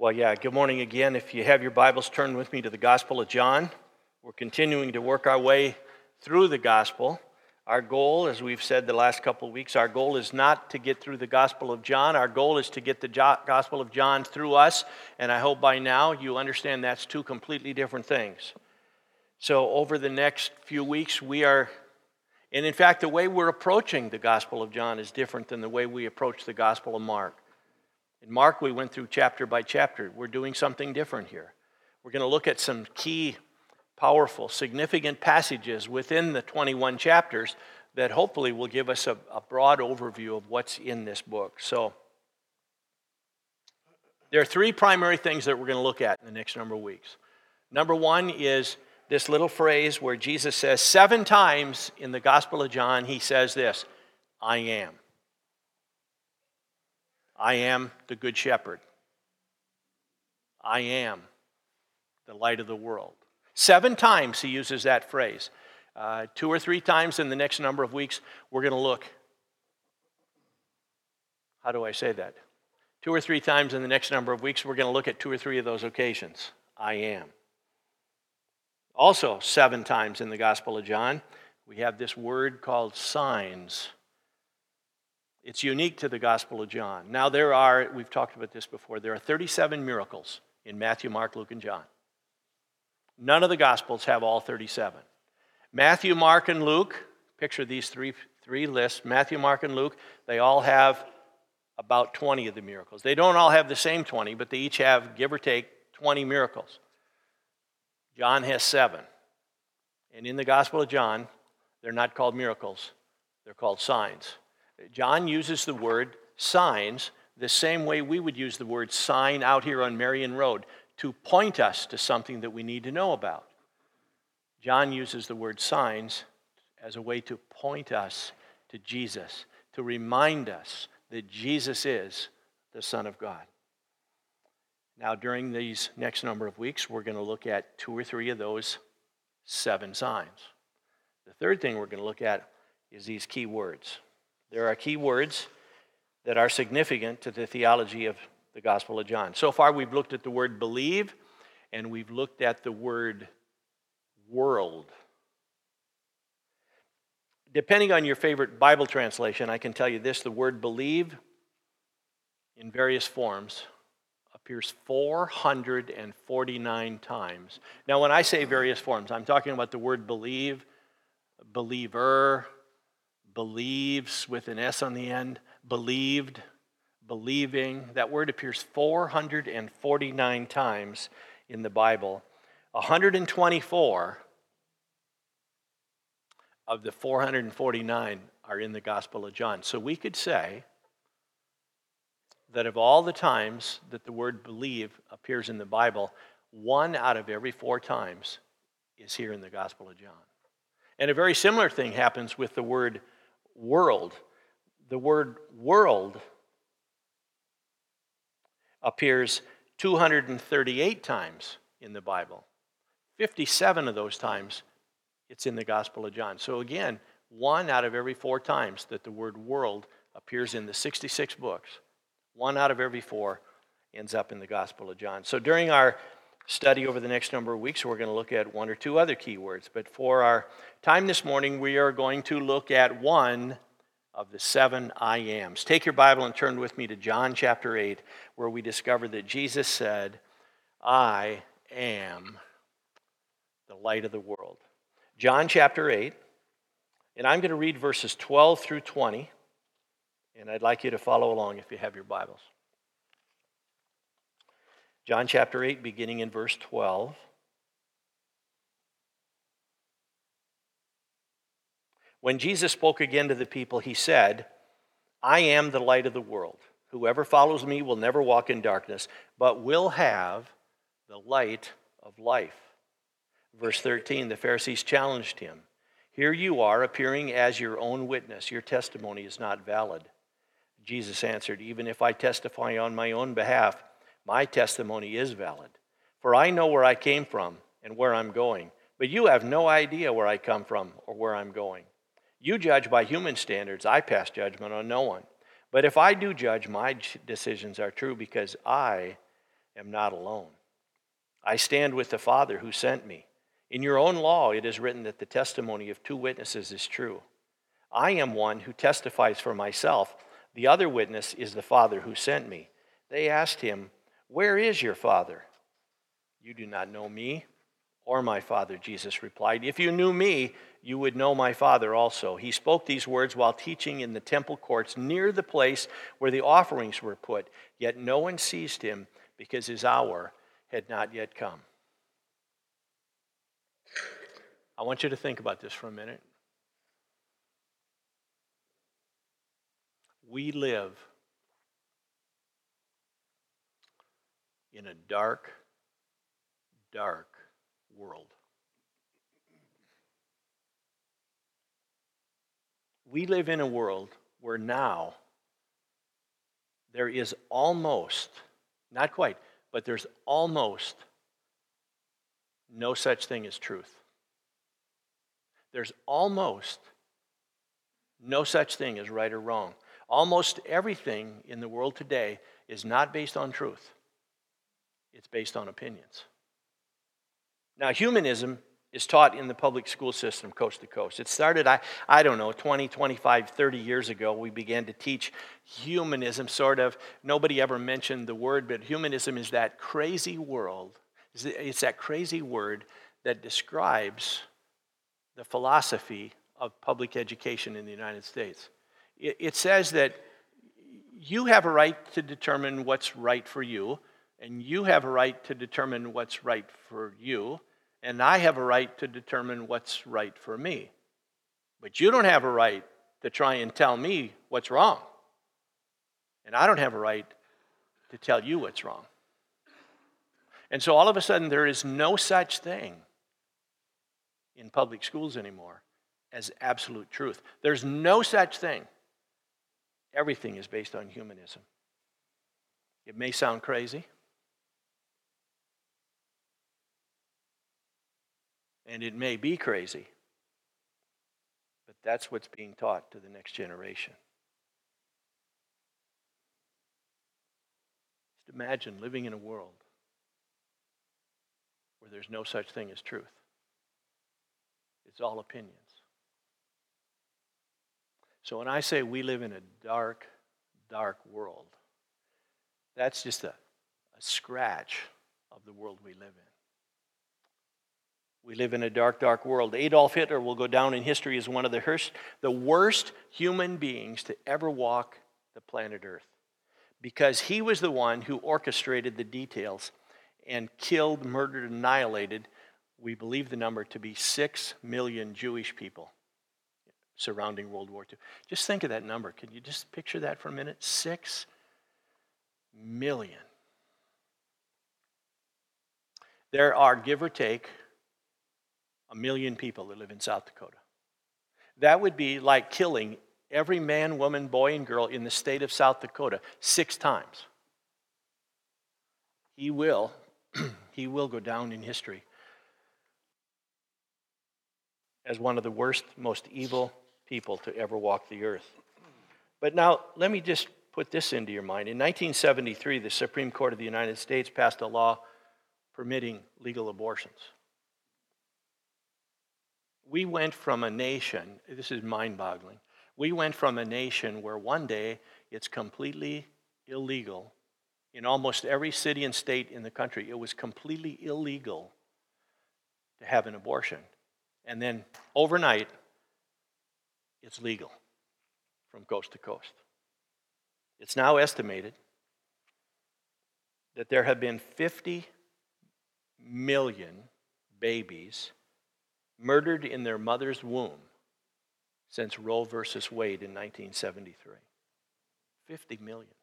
Well, yeah, good morning again. If you have your Bibles, turn with me to the Gospel of John. We're continuing to work our way through the Gospel. Our goal, as we've said the last couple of weeks, our goal is not to get through the Gospel of John. Our goal is to get the Gospel of John through us. And I hope by now you understand that's two completely different things. So, over the next few weeks, we are, and in fact, the way we're approaching the Gospel of John is different than the way we approach the Gospel of Mark. In Mark, we went through chapter by chapter. We're doing something different here. We're going to look at some key, powerful, significant passages within the 21 chapters that hopefully will give us a, a broad overview of what's in this book. So, there are three primary things that we're going to look at in the next number of weeks. Number one is this little phrase where Jesus says seven times in the Gospel of John, he says this I am. I am the Good Shepherd. I am the light of the world. Seven times he uses that phrase. Uh, two or three times in the next number of weeks, we're going to look. How do I say that? Two or three times in the next number of weeks, we're going to look at two or three of those occasions. I am. Also, seven times in the Gospel of John, we have this word called signs. It's unique to the Gospel of John. Now, there are, we've talked about this before, there are 37 miracles in Matthew, Mark, Luke, and John. None of the Gospels have all 37. Matthew, Mark, and Luke, picture these three, three lists Matthew, Mark, and Luke, they all have about 20 of the miracles. They don't all have the same 20, but they each have, give or take, 20 miracles. John has seven. And in the Gospel of John, they're not called miracles, they're called signs. John uses the word signs the same way we would use the word sign out here on Marion Road to point us to something that we need to know about. John uses the word signs as a way to point us to Jesus, to remind us that Jesus is the Son of God. Now, during these next number of weeks, we're going to look at two or three of those seven signs. The third thing we're going to look at is these key words. There are key words that are significant to the theology of the Gospel of John. So far, we've looked at the word believe and we've looked at the word world. Depending on your favorite Bible translation, I can tell you this the word believe in various forms appears 449 times. Now, when I say various forms, I'm talking about the word believe, believer, believes with an S on the end, believed, believing. That word appears 449 times in the Bible. 124 of the 449 are in the Gospel of John. So we could say that of all the times that the word believe appears in the Bible, one out of every four times is here in the Gospel of John. And a very similar thing happens with the word world. The word world appears 238 times in the Bible. 57 of those times it's in the Gospel of John. So again, one out of every four times that the word world appears in the 66 books, one out of every four ends up in the Gospel of John. So during our study over the next number of weeks, we're going to look at one or two other keywords. But for our time this morning, we are going to look at one of the seven I ams. Take your Bible and turn with me to John chapter 8, where we discover that Jesus said, I am the light of the world. John chapter 8, and I'm going to read verses 12 through 20, and I'd like you to follow along if you have your Bibles. John chapter 8, beginning in verse 12. When Jesus spoke again to the people, he said, I am the light of the world. Whoever follows me will never walk in darkness, but will have the light of life. Verse 13 the Pharisees challenged him. Here you are, appearing as your own witness. Your testimony is not valid. Jesus answered, Even if I testify on my own behalf, my testimony is valid, for I know where I came from and where I'm going, but you have no idea where I come from or where I'm going. You judge by human standards, I pass judgment on no one. But if I do judge, my decisions are true because I am not alone. I stand with the Father who sent me. In your own law, it is written that the testimony of two witnesses is true. I am one who testifies for myself. The other witness is the Father who sent me. They asked him, Where is your Father? You do not know me or my Father, Jesus replied. If you knew me, you would know my Father also. He spoke these words while teaching in the temple courts near the place where the offerings were put. Yet no one seized him because his hour had not yet come. I want you to think about this for a minute. We live in a dark, dark world. We live in a world where now there is almost, not quite, but there's almost no such thing as truth. There's almost no such thing as right or wrong. Almost everything in the world today is not based on truth, it's based on opinions. Now, humanism is taught in the public school system coast to coast. It started, I, I don't know, 20, 25, 30 years ago. We began to teach humanism, sort of. Nobody ever mentioned the word, but humanism is that crazy world. It's that crazy word that describes the philosophy of public education in the United States. It, it says that you have a right to determine what's right for you, and you have a right to determine what's right for you and I have a right to determine what's right for me. But you don't have a right to try and tell me what's wrong. And I don't have a right to tell you what's wrong. And so all of a sudden, there is no such thing in public schools anymore as absolute truth. There's no such thing. Everything is based on humanism. It may sound crazy. And it may be crazy, but that's what's being taught to the next generation. Just imagine living in a world where there's no such thing as truth, it's all opinions. So when I say we live in a dark, dark world, that's just a, a scratch of the world we live in. We live in a dark, dark world. Adolf Hitler will go down in history as one of the worst, the worst human beings to ever walk the planet Earth because he was the one who orchestrated the details and killed, murdered, annihilated, we believe the number to be six million Jewish people surrounding World War II. Just think of that number. Can you just picture that for a minute? Six million. There are, give or take, a million people that live in South Dakota. That would be like killing every man, woman, boy, and girl in the state of South Dakota six times. He will, he will go down in history as one of the worst, most evil people to ever walk the earth. But now, let me just put this into your mind. In 1973, the Supreme Court of the United States passed a law permitting legal abortions we went from a nation, this is mind boggling, we went from a nation where one day it's completely illegal. In almost every city and state in the country, it was completely illegal to have an abortion. And then overnight, it's legal from coast to coast. It's now estimated that there have been 50 million babies murdered in their mother's womb since Roe versus Wade in 1973. 50 million.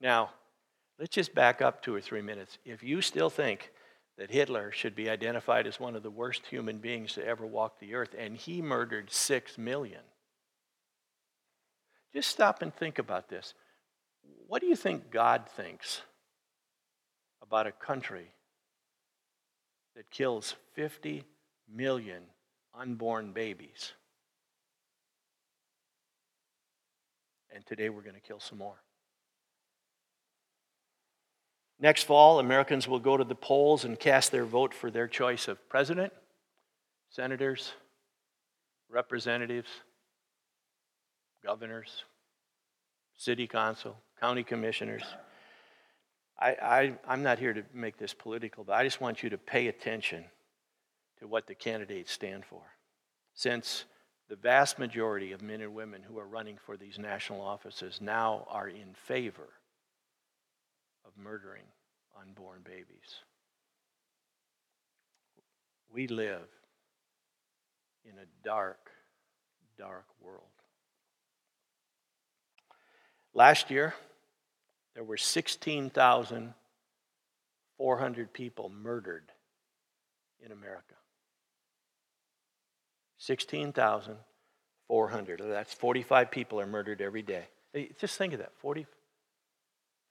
Now, let's just back up two or three minutes. If you still think that Hitler should be identified as one of the worst human beings to ever walk the earth, and he murdered six million, just stop and think about this. What do you think God thinks about a country that kills 50 million unborn babies. And today we're going to kill some more. Next fall, Americans will go to the polls and cast their vote for their choice of president, senators, representatives, governors, city council, county commissioners. I, I, am not here to make this political, but I just want you to pay attention to what the candidates stand for. Since the vast majority of men and women who are running for these national offices now are in favor of murdering unborn babies. We live in a dark, dark world. Last year, there were 16,400 people murdered in America. 16,400. That's 45 people are murdered every day. Just think of that 40,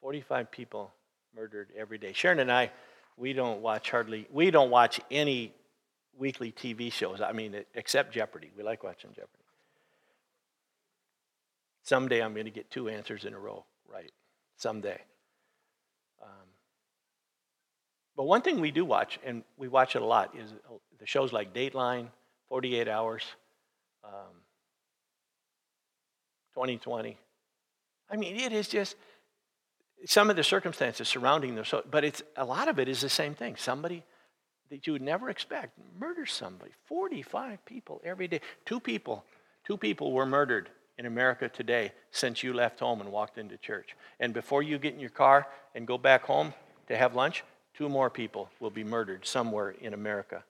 45 people murdered every day. Sharon and I, we don't watch hardly, we don't watch any weekly TV shows. I mean, except Jeopardy. We like watching Jeopardy. Someday I'm going to get two answers in a row right. Someday. Um, but one thing we do watch, and we watch it a lot, is the shows like Dateline, 48 Hours, um, 2020. I mean, it is just some of the circumstances surrounding them. So, but it's a lot of it is the same thing. Somebody that you would never expect murders somebody. 45 people every day. Two people, two people were murdered in America today since you left home and walked into church. And before you get in your car and go back home to have lunch, two more people will be murdered somewhere in America.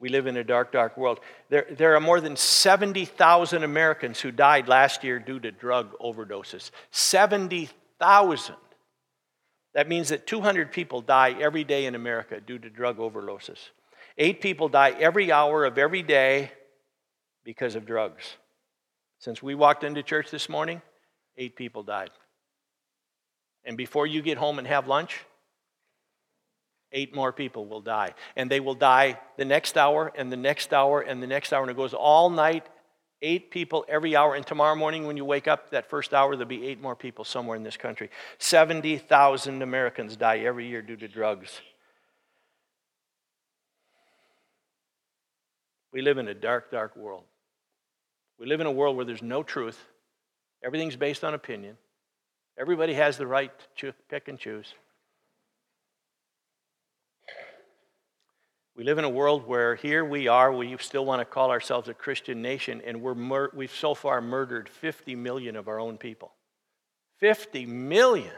We live in a dark, dark world. There, there are more than 70,000 Americans who died last year due to drug overdoses. 70,000. That means that 200 people die every day in America due to drug overdoses. Eight people die every hour of every day because of drugs. Since we walked into church this morning, eight people died. And before you get home and have lunch, eight more people will die. And they will die the next hour and the next hour and the next hour. And it goes all night, eight people every hour. And tomorrow morning, when you wake up, that first hour, there'll be eight more people somewhere in this country. 70,000 Americans die every year due to drugs. We live in a dark, dark world. We live in a world where there's no truth, everything's based on opinion. Everybody has the right to pick and choose. We live in a world where here we are, we still want to call ourselves a Christian nation, and we're mur- we've so far murdered 50 million of our own people. 50 million.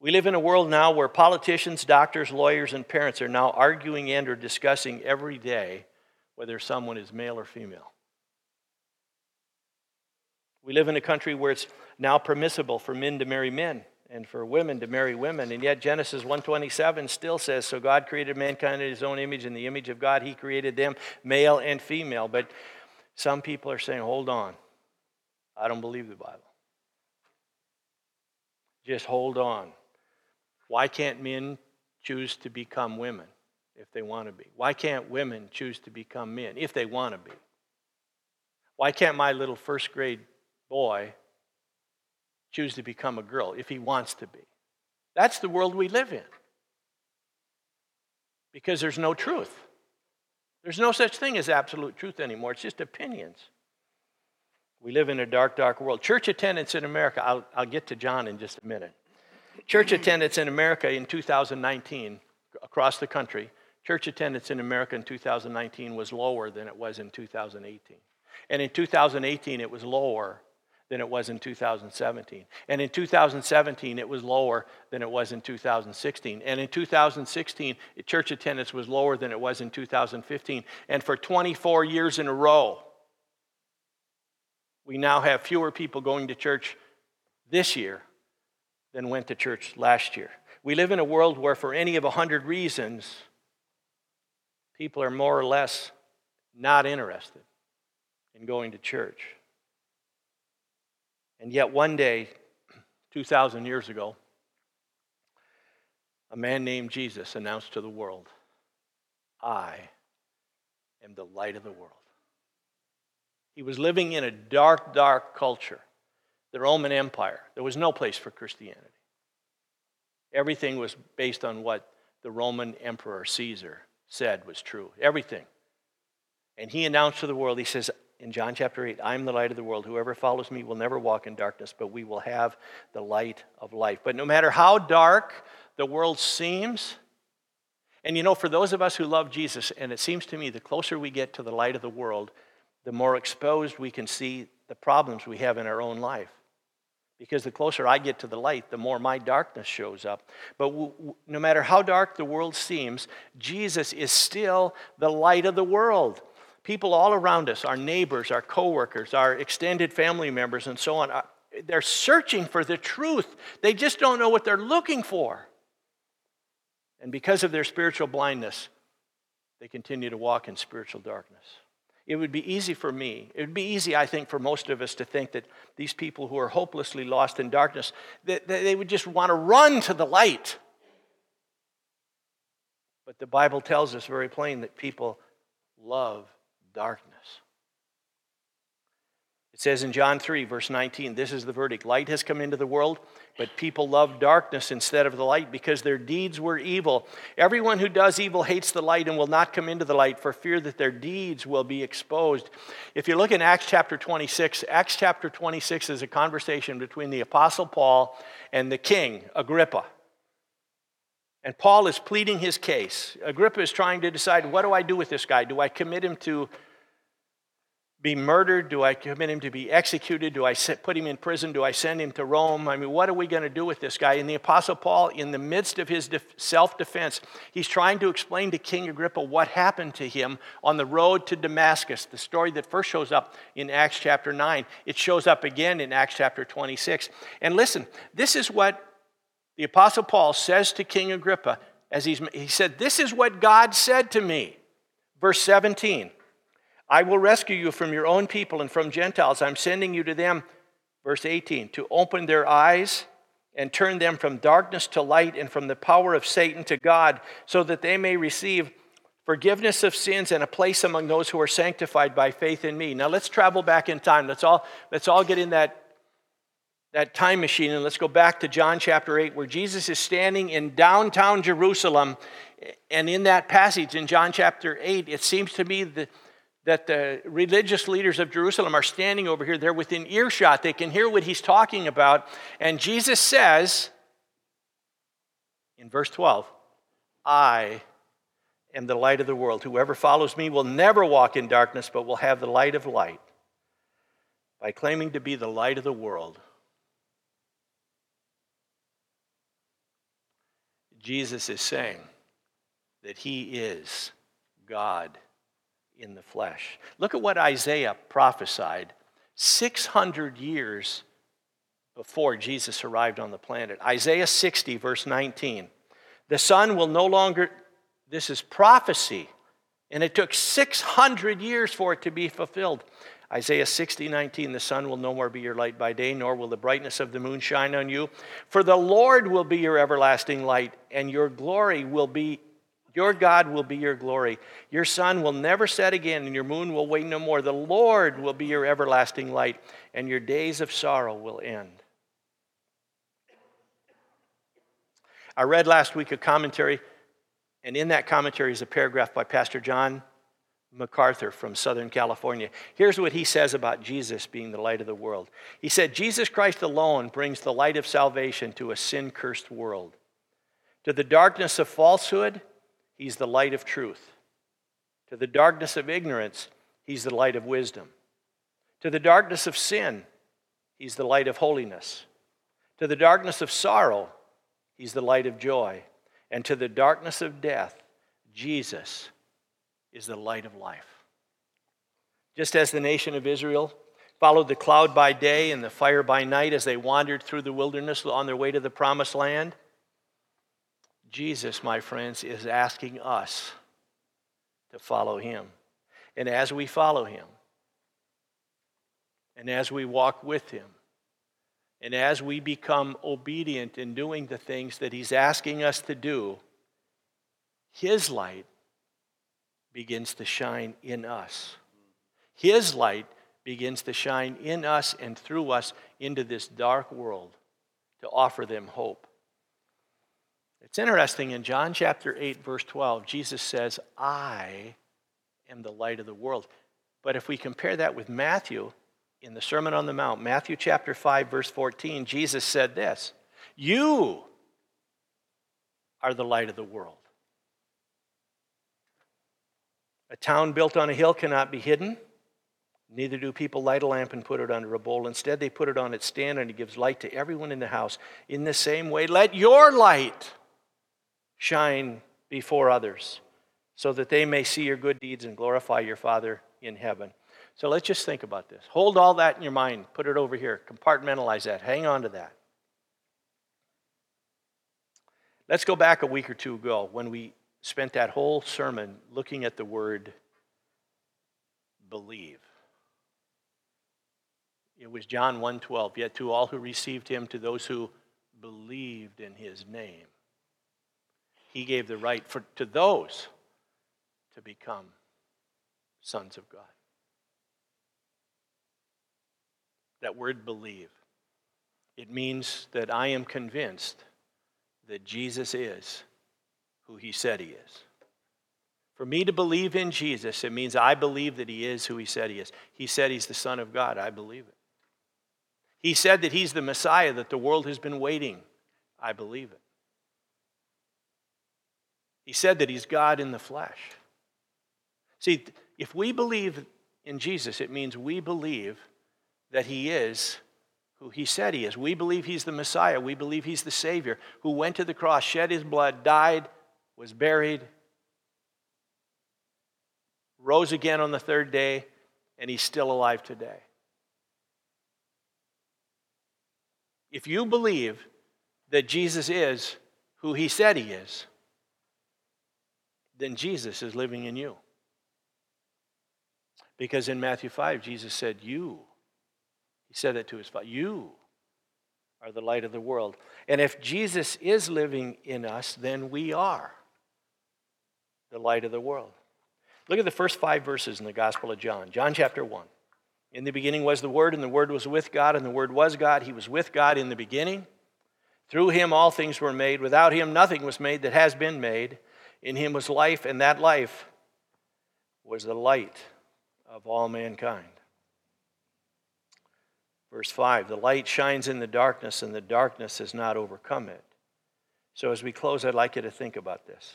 We live in a world now where politicians, doctors, lawyers, and parents are now arguing and or discussing every day whether someone is male or female. We live in a country where it's now permissible for men to marry men and for women to marry women and yet Genesis 1:27 still says so God created mankind in his own image in the image of God he created them male and female. But some people are saying hold on. I don't believe the Bible. Just hold on. Why can't men choose to become women if they want to be? Why can't women choose to become men if they want to be? Why can't my little first grade boy choose to become a girl if he wants to be? That's the world we live in. Because there's no truth. There's no such thing as absolute truth anymore, it's just opinions. We live in a dark, dark world. Church attendance in America, I'll, I'll get to John in just a minute. Church attendance in America in 2019 across the country Church attendance in America in 2019 was lower than it was in 2018. And in 2018, it was lower than it was in 2017. And in 2017, it was lower than it was in 2016. And in 2016, church attendance was lower than it was in 2015. And for 24 years in a row, we now have fewer people going to church this year than went to church last year. We live in a world where, for any of a hundred reasons, people are more or less not interested in going to church. And yet, one day, 2,000 years ago, a man named Jesus announced to the world, I am the light of the world. He was living in a dark, dark culture, the Roman Empire. There was no place for Christianity. Everything was based on what the Roman Emperor Caesar said was true. Everything. And he announced to the world, he says in John chapter 8, I am the light of the world. Whoever follows me will never walk in darkness, but we will have the light of life. But no matter how dark the world seems, and you know, for those of us who love Jesus, and it seems to me the closer we get to the light of the world, the more exposed we can see the problems we have in our own life. Because the closer I get to the light, the more my darkness shows up. But w- w- no matter how dark the world seems, Jesus is still the light of the world. People all around us, our neighbors, our coworkers, our extended family members, and so on, are, they're searching for the truth. They just don't know what they're looking for. And because of their spiritual blindness, they continue to walk in spiritual darkness. It would be easy for me, it would be easy, I think, for most of us to think that these people who are hopelessly lost in darkness, that they would just want to run to the light. But the Bible tells us very plain that people love darkness. It says in John 3, verse 19, this is the verdict light has come into the world, but people love darkness instead of the light because their deeds were evil. Everyone who does evil hates the light and will not come into the light for fear that their deeds will be exposed. If you look in Acts chapter 26, Acts chapter 26 is a conversation between the Apostle Paul and the king, Agrippa. And Paul is pleading his case. Agrippa is trying to decide what do I do with this guy? Do I commit him to be murdered? Do I commit him to be executed? Do I put him in prison? Do I send him to Rome? I mean, what are we going to do with this guy? And the Apostle Paul, in the midst of his self defense, he's trying to explain to King Agrippa what happened to him on the road to Damascus. The story that first shows up in Acts chapter 9, it shows up again in Acts chapter 26. And listen, this is what the Apostle Paul says to King Agrippa as he's, he said, This is what God said to me. Verse 17. I will rescue you from your own people and from Gentiles. I'm sending you to them, verse 18, to open their eyes and turn them from darkness to light and from the power of Satan to God, so that they may receive forgiveness of sins and a place among those who are sanctified by faith in me. Now let's travel back in time. Let's all, let's all get in that, that time machine and let's go back to John chapter 8, where Jesus is standing in downtown Jerusalem. And in that passage in John chapter 8, it seems to me that that the religious leaders of Jerusalem are standing over here. They're within earshot. They can hear what he's talking about. And Jesus says in verse 12, I am the light of the world. Whoever follows me will never walk in darkness, but will have the light of light. By claiming to be the light of the world, Jesus is saying that he is God in the flesh. Look at what Isaiah prophesied 600 years before Jesus arrived on the planet. Isaiah 60, verse 19. The sun will no longer, this is prophecy, and it took 600 years for it to be fulfilled. Isaiah 60, 19, the sun will no more be your light by day, nor will the brightness of the moon shine on you. For the Lord will be your everlasting light, and your glory will be your God will be your glory. Your sun will never set again, and your moon will wane no more. The Lord will be your everlasting light, and your days of sorrow will end. I read last week a commentary, and in that commentary is a paragraph by Pastor John MacArthur from Southern California. Here's what he says about Jesus being the light of the world. He said, Jesus Christ alone brings the light of salvation to a sin cursed world. To the darkness of falsehood, He's the light of truth. To the darkness of ignorance, He's the light of wisdom. To the darkness of sin, He's the light of holiness. To the darkness of sorrow, He's the light of joy. And to the darkness of death, Jesus is the light of life. Just as the nation of Israel followed the cloud by day and the fire by night as they wandered through the wilderness on their way to the promised land, Jesus, my friends, is asking us to follow him. And as we follow him, and as we walk with him, and as we become obedient in doing the things that he's asking us to do, his light begins to shine in us. His light begins to shine in us and through us into this dark world to offer them hope. It's interesting in John chapter 8, verse 12, Jesus says, I am the light of the world. But if we compare that with Matthew in the Sermon on the Mount, Matthew chapter 5, verse 14, Jesus said this You are the light of the world. A town built on a hill cannot be hidden. Neither do people light a lamp and put it under a bowl. Instead, they put it on its stand and it gives light to everyone in the house. In the same way, let your light shine before others so that they may see your good deeds and glorify your Father in heaven. So let's just think about this. Hold all that in your mind. Put it over here. Compartmentalize that. Hang on to that. Let's go back a week or two ago when we spent that whole sermon looking at the word believe. It was John 1:12, yet to all who received him to those who believed in his name he gave the right for, to those to become sons of God. That word believe, it means that I am convinced that Jesus is who he said he is. For me to believe in Jesus, it means I believe that he is who he said he is. He said he's the Son of God. I believe it. He said that he's the Messiah that the world has been waiting. I believe it. He said that he's God in the flesh. See, if we believe in Jesus, it means we believe that he is who he said he is. We believe he's the Messiah. We believe he's the Savior who went to the cross, shed his blood, died, was buried, rose again on the third day, and he's still alive today. If you believe that Jesus is who he said he is, then Jesus is living in you. Because in Matthew 5, Jesus said, You. He said that to his father. You are the light of the world. And if Jesus is living in us, then we are the light of the world. Look at the first five verses in the Gospel of John. John chapter 1. In the beginning was the Word, and the Word was with God, and the Word was God. He was with God in the beginning. Through him all things were made. Without him nothing was made that has been made. In him was life, and that life was the light of all mankind. Verse 5 The light shines in the darkness, and the darkness has not overcome it. So, as we close, I'd like you to think about this.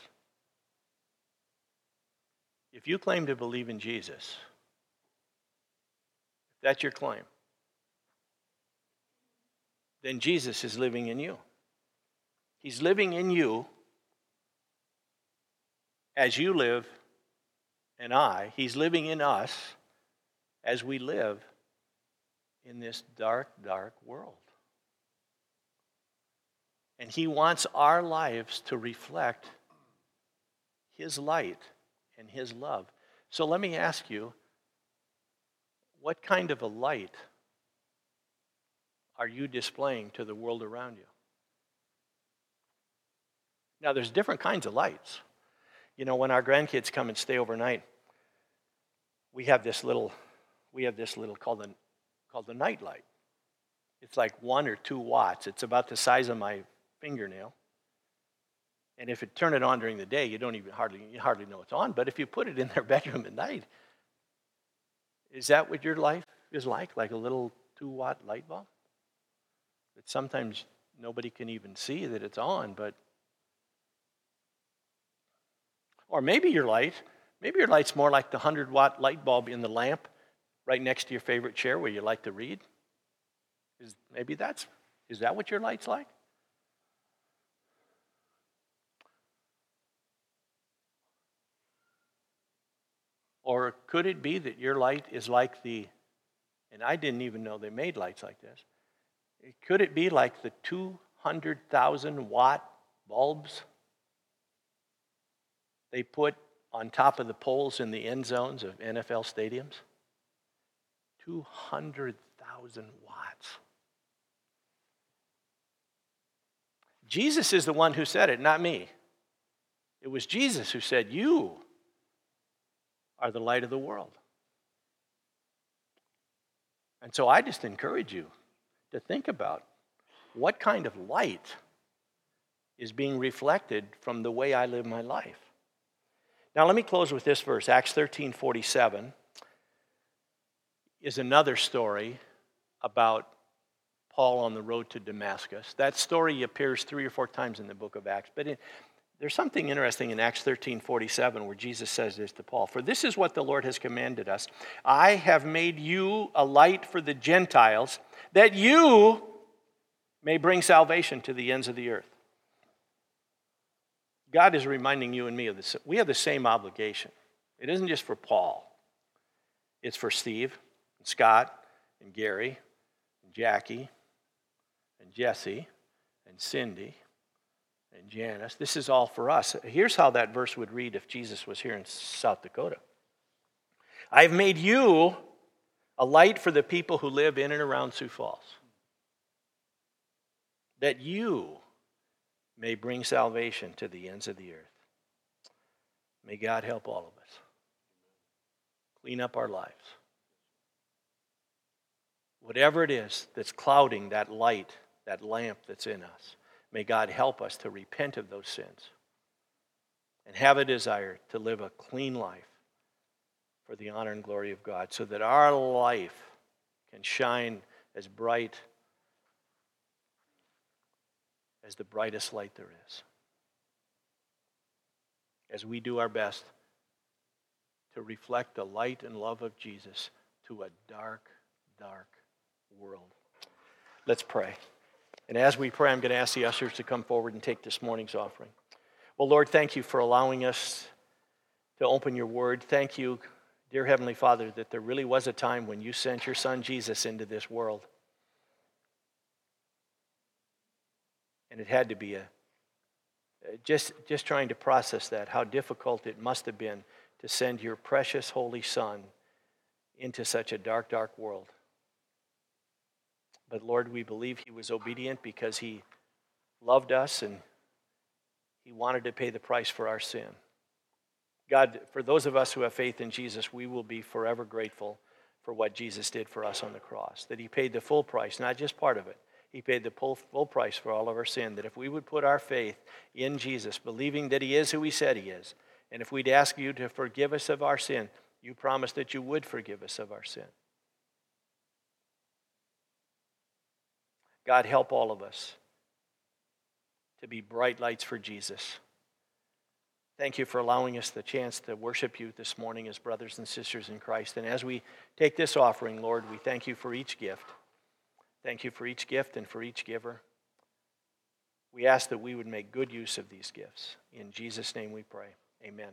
If you claim to believe in Jesus, if that's your claim, then Jesus is living in you. He's living in you as you live and I. He's living in us as we live in this dark, dark world. And He wants our lives to reflect His light and His love. So let me ask you what kind of a light are you displaying to the world around you? Now, there's different kinds of lights. You know, when our grandkids come and stay overnight, we have this little, we have this little called the, called the night light. It's like one or two watts. It's about the size of my fingernail. And if you turn it on during the day, you don't even hardly, you hardly know it's on. But if you put it in their bedroom at night, is that what your life is like? Like a little two watt light bulb? That sometimes nobody can even see that it's on, but or maybe your light, maybe your light's more like the 100 watt light bulb in the lamp right next to your favorite chair where you like to read. Is, maybe that's, is that what your light's like? Or could it be that your light is like the, and I didn't even know they made lights like this. Could it be like the 200,000 watt bulbs they put on top of the poles in the end zones of NFL stadiums? 200,000 watts. Jesus is the one who said it, not me. It was Jesus who said, You are the light of the world. And so I just encourage you to think about what kind of light is being reflected from the way I live my life. Now, let me close with this verse. Acts 13 47 is another story about Paul on the road to Damascus. That story appears three or four times in the book of Acts, but in, there's something interesting in Acts 13 47 where Jesus says this to Paul For this is what the Lord has commanded us I have made you a light for the Gentiles, that you may bring salvation to the ends of the earth. God is reminding you and me of this. We have the same obligation. It isn't just for Paul, it's for Steve, and Scott, and Gary, and Jackie, and Jesse, and Cindy, and Janice. This is all for us. Here's how that verse would read if Jesus was here in South Dakota I've made you a light for the people who live in and around Sioux Falls, that you may bring salvation to the ends of the earth. May God help all of us clean up our lives. Whatever it is that's clouding that light, that lamp that's in us. May God help us to repent of those sins and have a desire to live a clean life for the honor and glory of God so that our life can shine as bright as the brightest light there is. As we do our best to reflect the light and love of Jesus to a dark, dark world. Let's pray. And as we pray, I'm going to ask the ushers to come forward and take this morning's offering. Well, Lord, thank you for allowing us to open your word. Thank you, dear Heavenly Father, that there really was a time when you sent your son Jesus into this world. And it had to be a uh, just just trying to process that how difficult it must have been to send your precious holy son into such a dark dark world but Lord, we believe he was obedient because he loved us and he wanted to pay the price for our sin. God, for those of us who have faith in Jesus, we will be forever grateful for what Jesus did for us on the cross. That he paid the full price, not just part of it. He paid the full, price for all of our sin. That if we would put our faith in Jesus, believing that he is who he said he is, and if we'd ask you to forgive us of our sin, you promised that you would forgive us of our sin. God, help all of us to be bright lights for Jesus. Thank you for allowing us the chance to worship you this morning as brothers and sisters in Christ. And as we take this offering, Lord, we thank you for each gift. Thank you for each gift and for each giver. We ask that we would make good use of these gifts. In Jesus' name we pray. Amen.